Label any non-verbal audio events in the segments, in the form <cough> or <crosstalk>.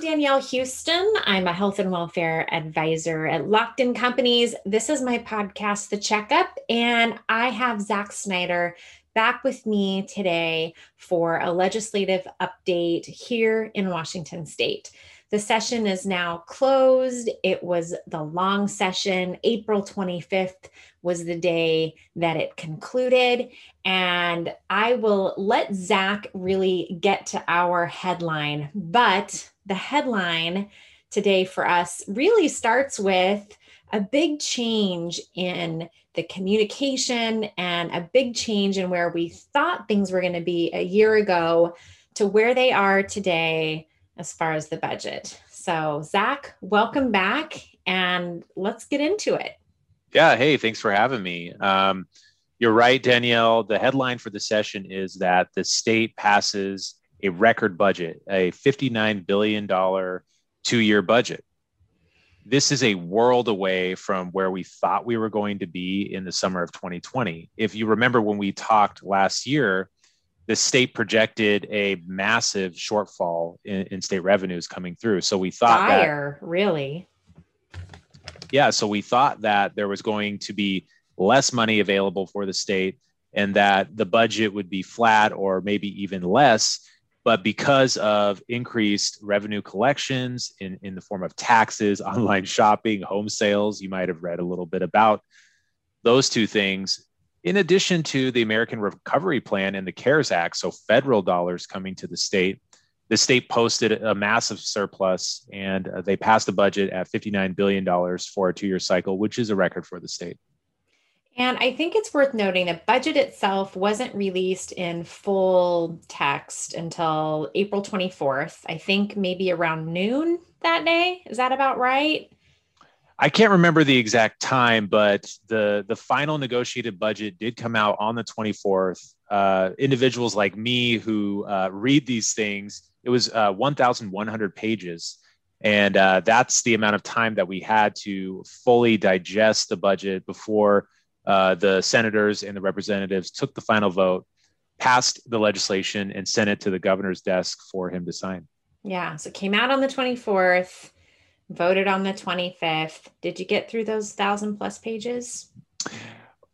Danielle Houston. I'm a health and welfare advisor at Lockton Companies. This is my podcast, The Checkup, and I have Zach Snyder back with me today for a legislative update here in Washington State. The session is now closed. It was the long session. April 25th was the day that it concluded. And I will let Zach really get to our headline. But the headline today for us really starts with a big change in the communication and a big change in where we thought things were going to be a year ago to where they are today as far as the budget. So, Zach, welcome back and let's get into it. Yeah. Hey, thanks for having me. Um, you're right, Danielle. The headline for the session is that the state passes a record budget, a $59 billion two year budget. This is a world away from where we thought we were going to be in the summer of 2020. If you remember when we talked last year, the state projected a massive shortfall in, in state revenues coming through. So we thought Dire, that, really. Yeah, so we thought that there was going to be less money available for the state and that the budget would be flat or maybe even less. But because of increased revenue collections in, in the form of taxes, <laughs> online shopping, home sales, you might have read a little bit about those two things in addition to the American Recovery Plan and the CARES Act, so federal dollars coming to the state, the state posted a massive surplus and uh, they passed a budget at $59 billion for a two year cycle, which is a record for the state. And I think it's worth noting that budget itself wasn't released in full text until April 24th. I think maybe around noon that day. Is that about right? I can't remember the exact time, but the the final negotiated budget did come out on the 24th. Uh, individuals like me who uh, read these things, it was uh, 1,100 pages, and uh, that's the amount of time that we had to fully digest the budget before uh, the senators and the representatives took the final vote, passed the legislation, and sent it to the governor's desk for him to sign. Yeah, so it came out on the 24th voted on the 25th. Did you get through those thousand plus pages?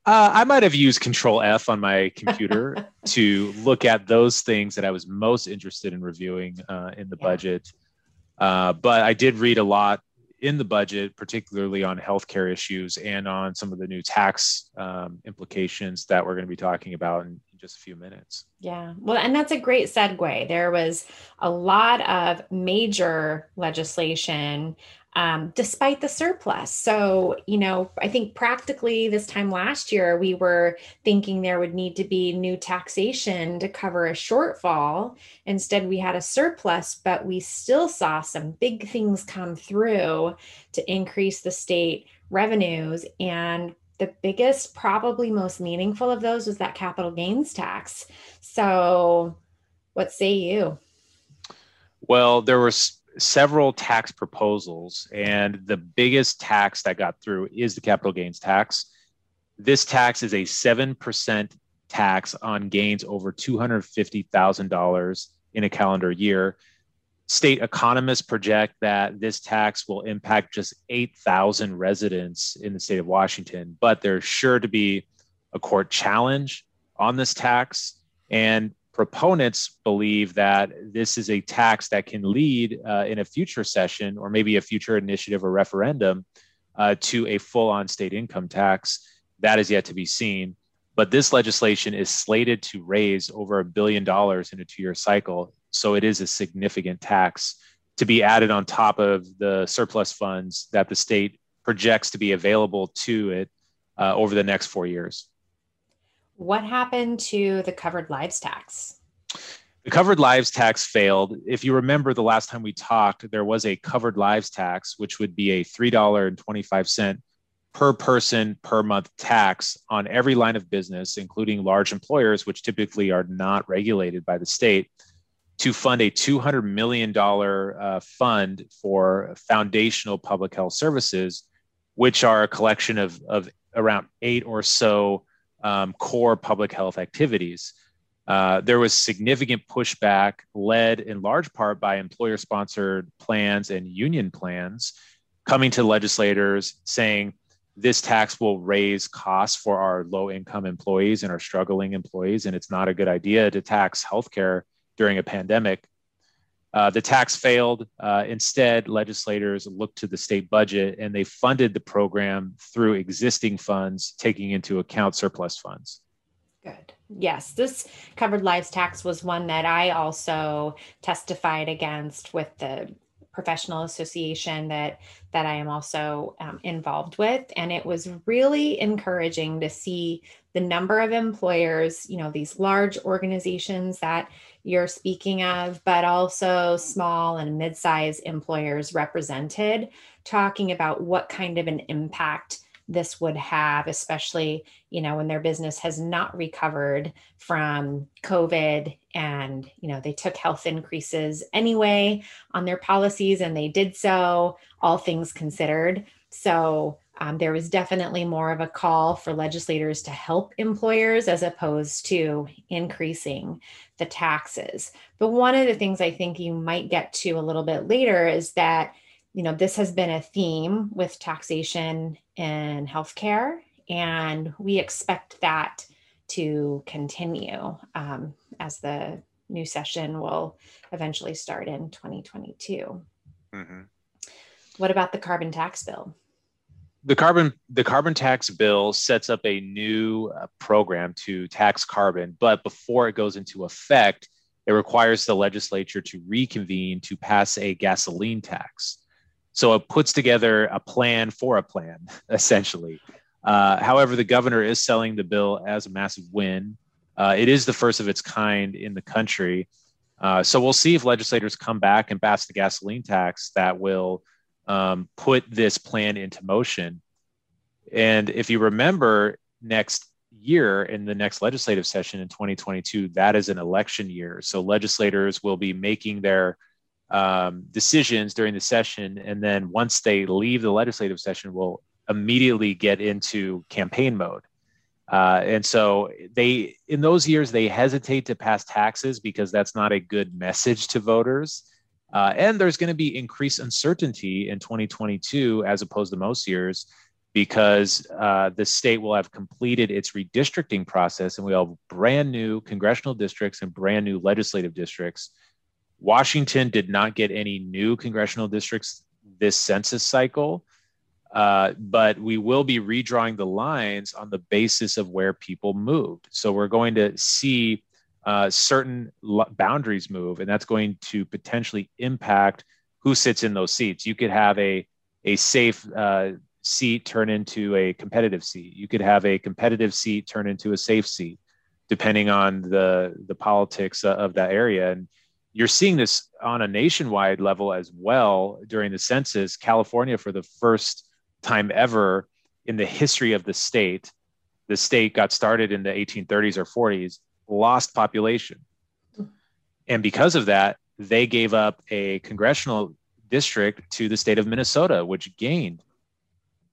Uh, I might have used Control F on my computer <laughs> to look at those things that I was most interested in reviewing uh, in the yeah. budget. Uh, but I did read a lot in the budget, particularly on healthcare issues and on some of the new tax um, implications that we're going to be talking about in, in just a few minutes. Yeah. Well, and that's a great segue. There was a lot of major legislation um, despite the surplus. So, you know, I think practically this time last year, we were thinking there would need to be new taxation to cover a shortfall. Instead, we had a surplus, but we still saw some big things come through to increase the state revenues. And the biggest, probably most meaningful of those was that capital gains tax. So, what say you? Well, there was several tax proposals, and the biggest tax that got through is the capital gains tax. This tax is a 7% tax on gains over $250,000 in a calendar year. State economists project that this tax will impact just 8,000 residents in the state of Washington, but there's sure to be a court challenge on this tax. And proponents believe that this is a tax that can lead uh, in a future session or maybe a future initiative or referendum uh, to a full on state income tax. That is yet to be seen. But this legislation is slated to raise over a billion dollars in a two year cycle. So it is a significant tax to be added on top of the surplus funds that the state projects to be available to it uh, over the next four years. What happened to the covered lives tax? The covered lives tax failed. If you remember the last time we talked, there was a covered lives tax, which would be a $3.25 per person per month tax on every line of business, including large employers, which typically are not regulated by the state, to fund a $200 million uh, fund for foundational public health services, which are a collection of, of around eight or so um, core public health activities. Uh, there was significant pushback led in large part by employer sponsored plans and union plans coming to legislators saying this tax will raise costs for our low income employees and our struggling employees, and it's not a good idea to tax healthcare during a pandemic. Uh, the tax failed. Uh, instead, legislators looked to the state budget and they funded the program through existing funds, taking into account surplus funds. Good. Yes, this covered lives tax was one that I also testified against with the professional association that that I am also um, involved with, and it was really encouraging to see the number of employers, you know, these large organizations that you're speaking of, but also small and mid-sized employers represented, talking about what kind of an impact this would have, especially, you know, when their business has not recovered from COVID and, you know, they took health increases anyway on their policies and they did so, all things considered. So um, there was definitely more of a call for legislators to help employers as opposed to increasing the taxes. But one of the things I think you might get to a little bit later is that you know, this has been a theme with taxation in healthcare, and we expect that to continue um, as the new session will eventually start in 2022. Mm-hmm. What about the carbon tax bill? The carbon the carbon tax bill sets up a new uh, program to tax carbon, but before it goes into effect, it requires the legislature to reconvene to pass a gasoline tax. So it puts together a plan for a plan, <laughs> essentially. Uh, however, the governor is selling the bill as a massive win. Uh, it is the first of its kind in the country. Uh, so we'll see if legislators come back and pass the gasoline tax that will um, put this plan into motion. And if you remember, next year in the next legislative session in 2022, that is an election year. So legislators will be making their um, decisions during the session, and then once they leave the legislative session, will immediately get into campaign mode. Uh, and so they, in those years, they hesitate to pass taxes because that's not a good message to voters. Uh, and there's going to be increased uncertainty in 2022 as opposed to most years because uh, the state will have completed its redistricting process and we have brand new congressional districts and brand new legislative districts Washington did not get any new congressional districts this census cycle, uh, but we will be redrawing the lines on the basis of where people moved. So we're going to see uh, certain boundaries move, and that's going to potentially impact who sits in those seats. You could have a a safe uh, seat turn into a competitive seat. You could have a competitive seat turn into a safe seat, depending on the the politics of that area. And you're seeing this on a nationwide level as well during the census. California, for the first time ever in the history of the state, the state got started in the 1830s or 40s, lost population. And because of that, they gave up a congressional district to the state of Minnesota, which gained.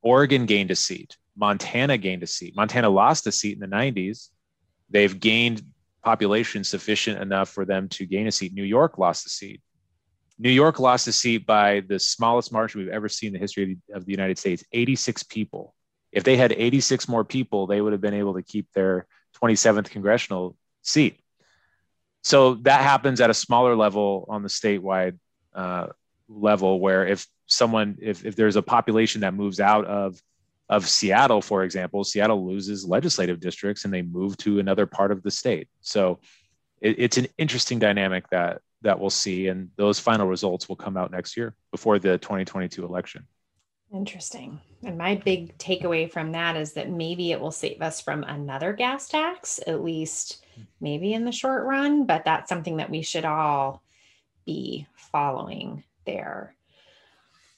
Oregon gained a seat. Montana gained a seat. Montana lost a seat in the 90s. They've gained population sufficient enough for them to gain a seat. New York lost a seat. New York lost a seat by the smallest margin we've ever seen in the history of the United States 86 people. If they had 86 more people, they would have been able to keep their 27th congressional seat. So that happens at a smaller level on the statewide uh, level, where if someone, if, if there's a population that moves out of of Seattle, for example, Seattle loses legislative districts and they move to another part of the state. So it, it's an interesting dynamic that that we'll see, and those final results will come out next year before the 2022 election. Interesting. And my big takeaway from that is that maybe it will save us from another gas tax, at least maybe in the short run, but that's something that we should all be following there.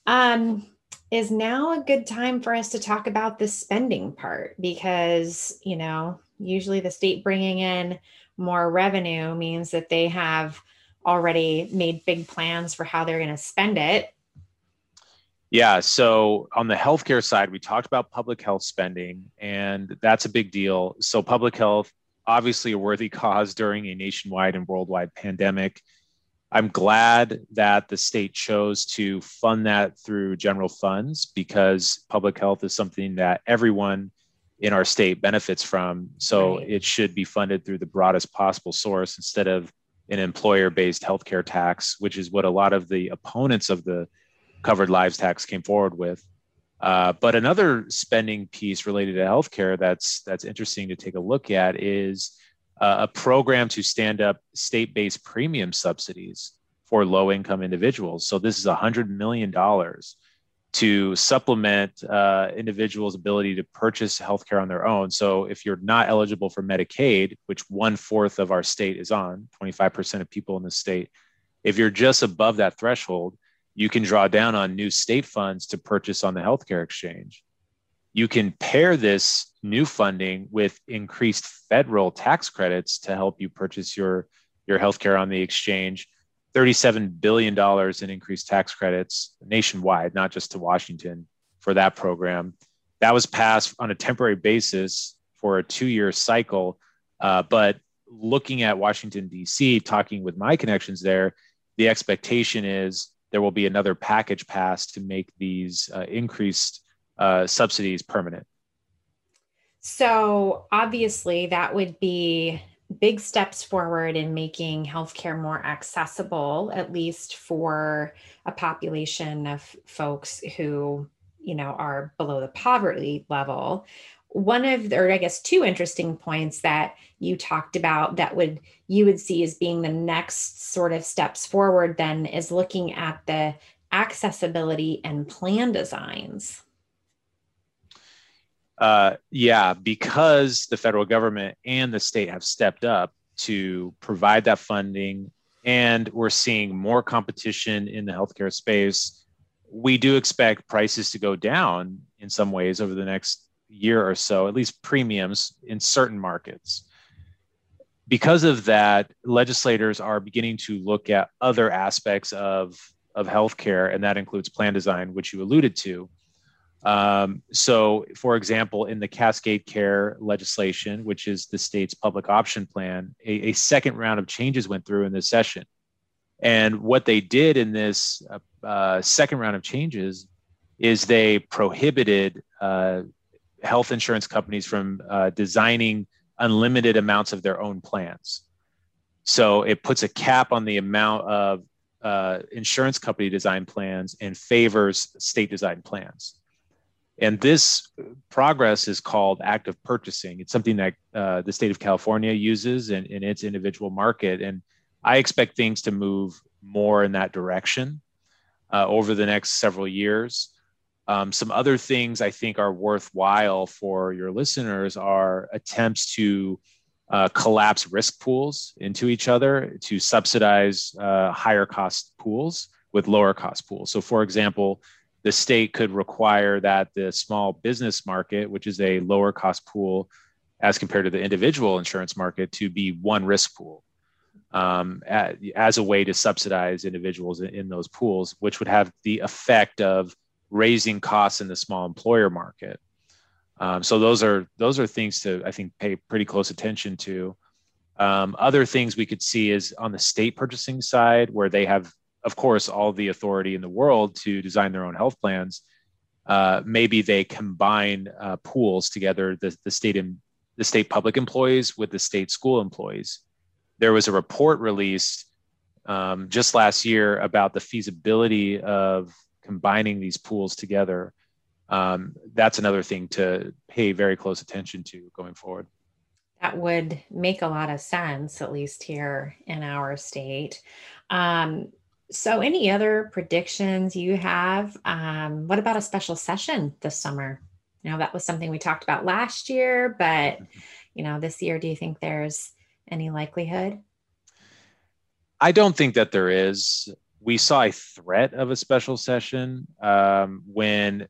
Um, is now a good time for us to talk about the spending part because, you know, usually the state bringing in more revenue means that they have already made big plans for how they're going to spend it. Yeah. So on the healthcare side, we talked about public health spending, and that's a big deal. So, public health obviously a worthy cause during a nationwide and worldwide pandemic. I'm glad that the state chose to fund that through general funds because public health is something that everyone in our state benefits from. So right. it should be funded through the broadest possible source instead of an employer based healthcare tax, which is what a lot of the opponents of the covered lives tax came forward with. Uh, but another spending piece related to healthcare that's that's interesting to take a look at is uh, a program to stand up state-based premium subsidies for low-income individuals. So this is hundred million dollars to supplement uh, individuals' ability to purchase healthcare on their own. So if you're not eligible for Medicaid, which one fourth of our state is on, 25% of people in the state, if you're just above that threshold, you can draw down on new state funds to purchase on the healthcare exchange. You can pair this new funding with increased federal tax credits to help you purchase your, your healthcare on the exchange. $37 billion in increased tax credits nationwide, not just to Washington for that program. That was passed on a temporary basis for a two year cycle. Uh, but looking at Washington, D.C., talking with my connections there, the expectation is there will be another package passed to make these uh, increased uh, subsidies permanent. So, obviously, that would be big steps forward in making healthcare more accessible, at least for a population of folks who, you know, are below the poverty level one of the, or i guess two interesting points that you talked about that would you would see as being the next sort of steps forward then is looking at the accessibility and plan designs. Uh, yeah because the federal government and the state have stepped up to provide that funding and we're seeing more competition in the healthcare space we do expect prices to go down in some ways over the next year or so, at least premiums in certain markets. Because of that, legislators are beginning to look at other aspects of, of healthcare, and that includes plan design, which you alluded to. Um, so, for example, in the Cascade Care legislation, which is the state's public option plan, a, a second round of changes went through in this session. And what they did in this uh, uh, second round of changes is they prohibited uh, health insurance companies from uh, designing unlimited amounts of their own plans. So it puts a cap on the amount of uh, insurance company design plans and favors state design plans. And this progress is called active purchasing. It's something that uh, the state of California uses in, in its individual market. And I expect things to move more in that direction uh, over the next several years. Um, some other things I think are worthwhile for your listeners are attempts to uh, collapse risk pools into each other to subsidize uh, higher cost pools with lower cost pools. So, for example, the state could require that the small business market, which is a lower cost pool as compared to the individual insurance market, to be one risk pool. Um, as a way to subsidize individuals in, in those pools, which would have the effect of raising costs in the small employer market. Um, so those are those are things to I think pay pretty close attention to. Um, other things we could see is on the state purchasing side, where they have, of course, all the authority in the world to design their own health plans. Uh, maybe they combine uh, pools together, the, the state and the state public employees with the state school employees. There was a report released um, just last year about the feasibility of combining these pools together, um, that's another thing to pay very close attention to going forward. That would make a lot of sense, at least here in our state. Um, so, any other predictions you have? Um, what about a special session this summer? You know, that was something we talked about last year, but mm-hmm. you know, this year, do you think there's any likelihood? I don't think that there is we saw a threat of a special session um, when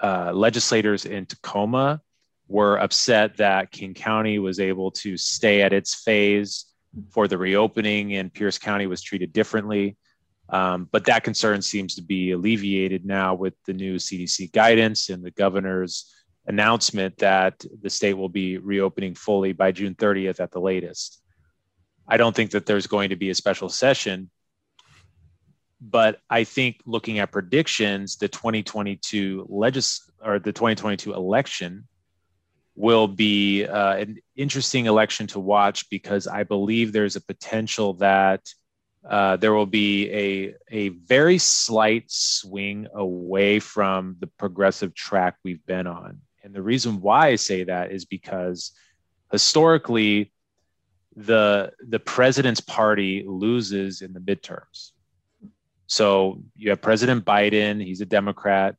uh, legislators in Tacoma were upset that King County was able to stay at its phase for the reopening and Pierce County was treated differently. Um, but that concern seems to be alleviated now with the new CDC guidance and the governor's announcement that the state will be reopening fully by June 30th at the latest. I don't think that there's going to be a special session, but I think looking at predictions, the 2022 legis or the 2022 election will be uh, an interesting election to watch because I believe there's a potential that uh, there will be a, a very slight swing away from the progressive track we've been on. And the reason why I say that is because historically, the, the president's party loses in the midterms. So you have President Biden, he's a Democrat,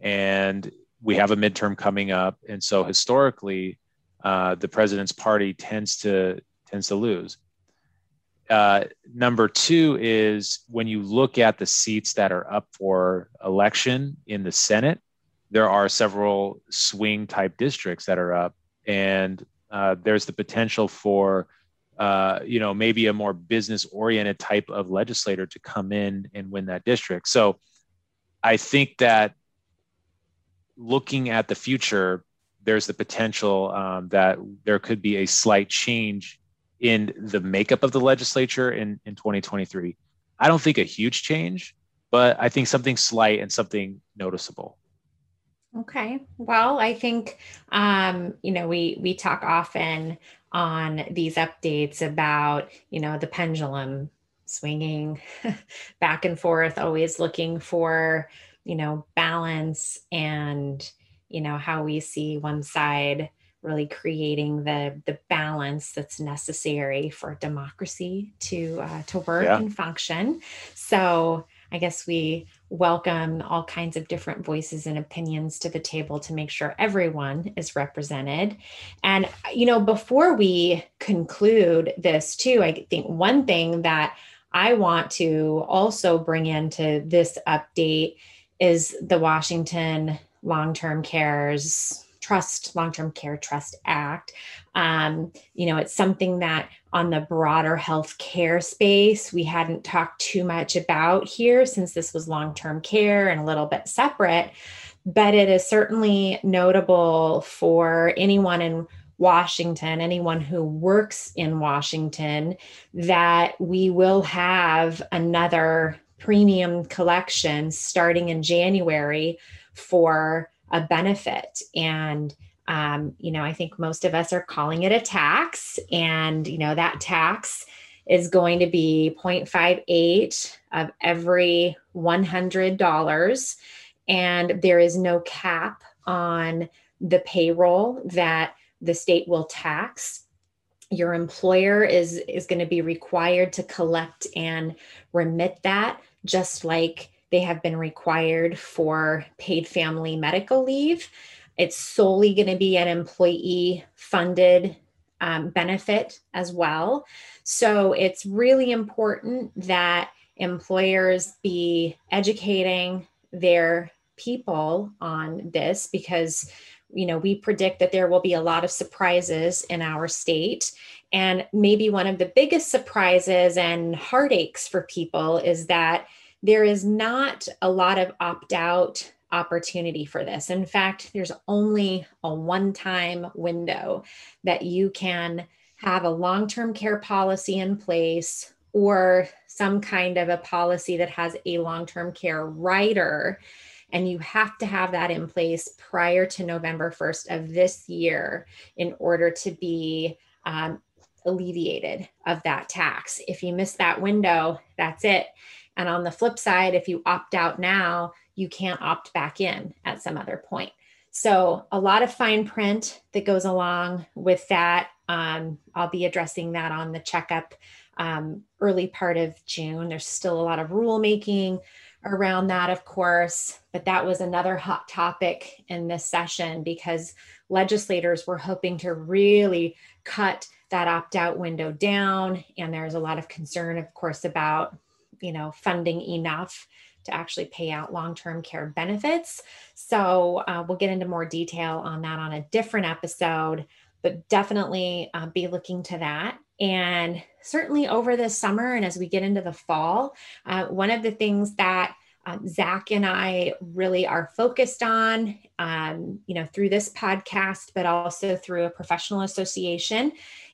and we have a midterm coming up. And so historically, uh, the president's party tends to tends to lose. Uh, number two is when you look at the seats that are up for election in the Senate, there are several swing type districts that are up, and uh, there's the potential for uh, you know maybe a more business oriented type of legislator to come in and win that district. So I think that looking at the future, there's the potential um, that there could be a slight change in the makeup of the legislature in, in 2023. I don't think a huge change, but I think something slight and something noticeable. Okay. Well, I think um, you know we we talk often on these updates about you know the pendulum swinging <laughs> back and forth, always looking for you know balance and you know how we see one side really creating the the balance that's necessary for democracy to uh, to work yeah. and function. So I guess we welcome all kinds of different voices and opinions to the table to make sure everyone is represented. And you know, before we conclude this too, I think one thing that I want to also bring into this update is the Washington Long Term Cares Trust, Long Term Care Trust Act. Um, you know, it's something that on the broader health care space, we hadn't talked too much about here since this was long term care and a little bit separate. But it is certainly notable for anyone in Washington, anyone who works in Washington, that we will have another premium collection starting in January for a benefit. And, um, you know, I think most of us are calling it a tax. And, you know, that tax is going to be 0.58 of every $100. And there is no cap on the payroll that the state will tax your employer is is going to be required to collect and remit that just like they have been required for paid family medical leave. It's solely going to be an employee funded um, benefit as well. So it's really important that employers be educating their people on this because you know we predict that there will be a lot of surprises in our state and maybe one of the biggest surprises and heartaches for people is that there is not a lot of opt out opportunity for this. In fact, there's only a one time window that you can have a long term care policy in place or some kind of a policy that has a long term care rider. And you have to have that in place prior to November 1st of this year in order to be um, alleviated of that tax. If you miss that window, that's it. And on the flip side, if you opt out now, you can't opt back in at some other point. So, a lot of fine print that goes along with that. Um, I'll be addressing that on the checkup um, early part of June. There's still a lot of rulemaking around that, of course, but that was another hot topic in this session because legislators were hoping to really cut that opt out window down. And there's a lot of concern, of course, about you know funding enough to actually pay out long-term care benefits. So uh, we'll get into more detail on that on a different episode but definitely uh, be looking to that. And certainly over the summer and as we get into the fall uh, one of the things that um, Zach and I really are focused on, um, you know, through this podcast, but also through a professional association,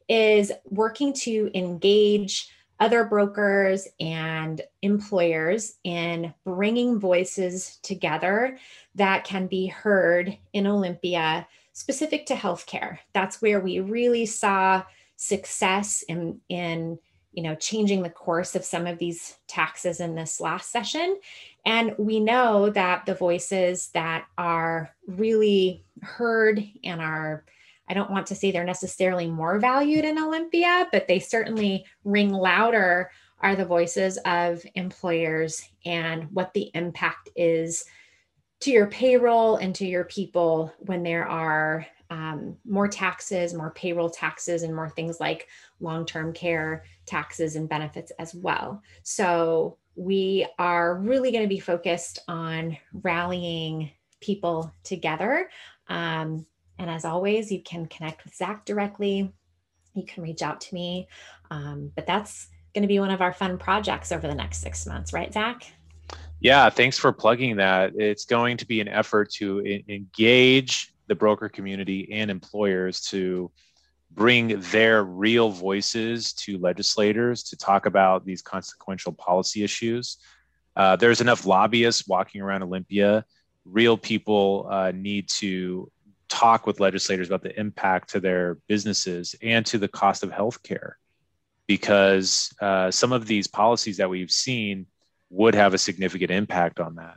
is working to engage other brokers and employers in bringing voices together that can be heard in Olympia specific to healthcare. That's where we really saw success in, in you know changing the course of some of these taxes in this last session and we know that the voices that are really heard and are I don't want to say they're necessarily more valued in Olympia, but they certainly ring louder are the voices of employers and what the impact is to your payroll and to your people when there are um, more taxes, more payroll taxes, and more things like long term care taxes and benefits as well. So we are really going to be focused on rallying people together. Um, and as always, you can connect with Zach directly. You can reach out to me. Um, but that's going to be one of our fun projects over the next six months, right, Zach? Yeah, thanks for plugging that. It's going to be an effort to engage the broker community and employers to bring their real voices to legislators to talk about these consequential policy issues. Uh, there's enough lobbyists walking around Olympia. Real people uh, need to talk with legislators about the impact to their businesses and to the cost of healthcare, because uh, some of these policies that we've seen would have a significant impact on that,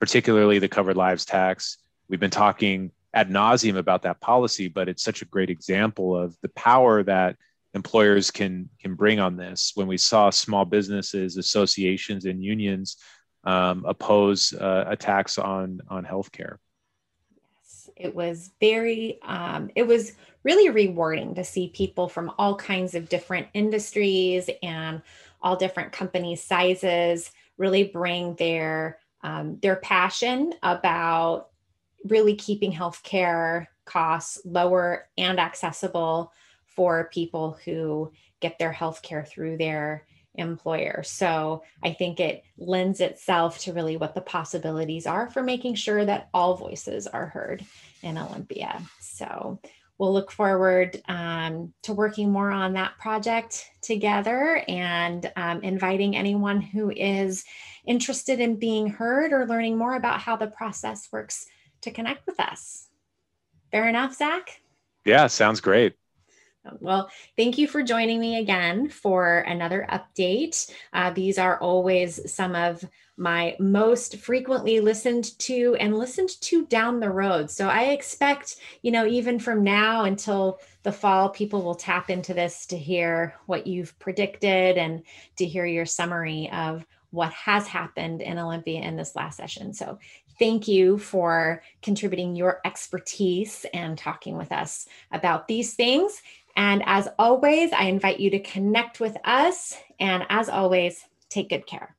particularly the covered lives tax. We've been talking ad nauseum about that policy, but it's such a great example of the power that employers can can bring on this. When we saw small businesses, associations, and unions um, oppose uh, attacks on on healthcare. It was very. Um, it was really rewarding to see people from all kinds of different industries and all different company sizes really bring their um, their passion about really keeping healthcare costs lower and accessible for people who get their healthcare through their employer. So I think it lends itself to really what the possibilities are for making sure that all voices are heard in Olympia. So we'll look forward um, to working more on that project together and um, inviting anyone who is interested in being heard or learning more about how the process works to connect with us. Fair enough, Zach? Yeah, sounds great. Well, thank you for joining me again for another update. Uh, these are always some of my most frequently listened to and listened to down the road. So I expect, you know, even from now until the fall, people will tap into this to hear what you've predicted and to hear your summary of what has happened in Olympia in this last session. So thank you for contributing your expertise and talking with us about these things. And as always, I invite you to connect with us. And as always, take good care.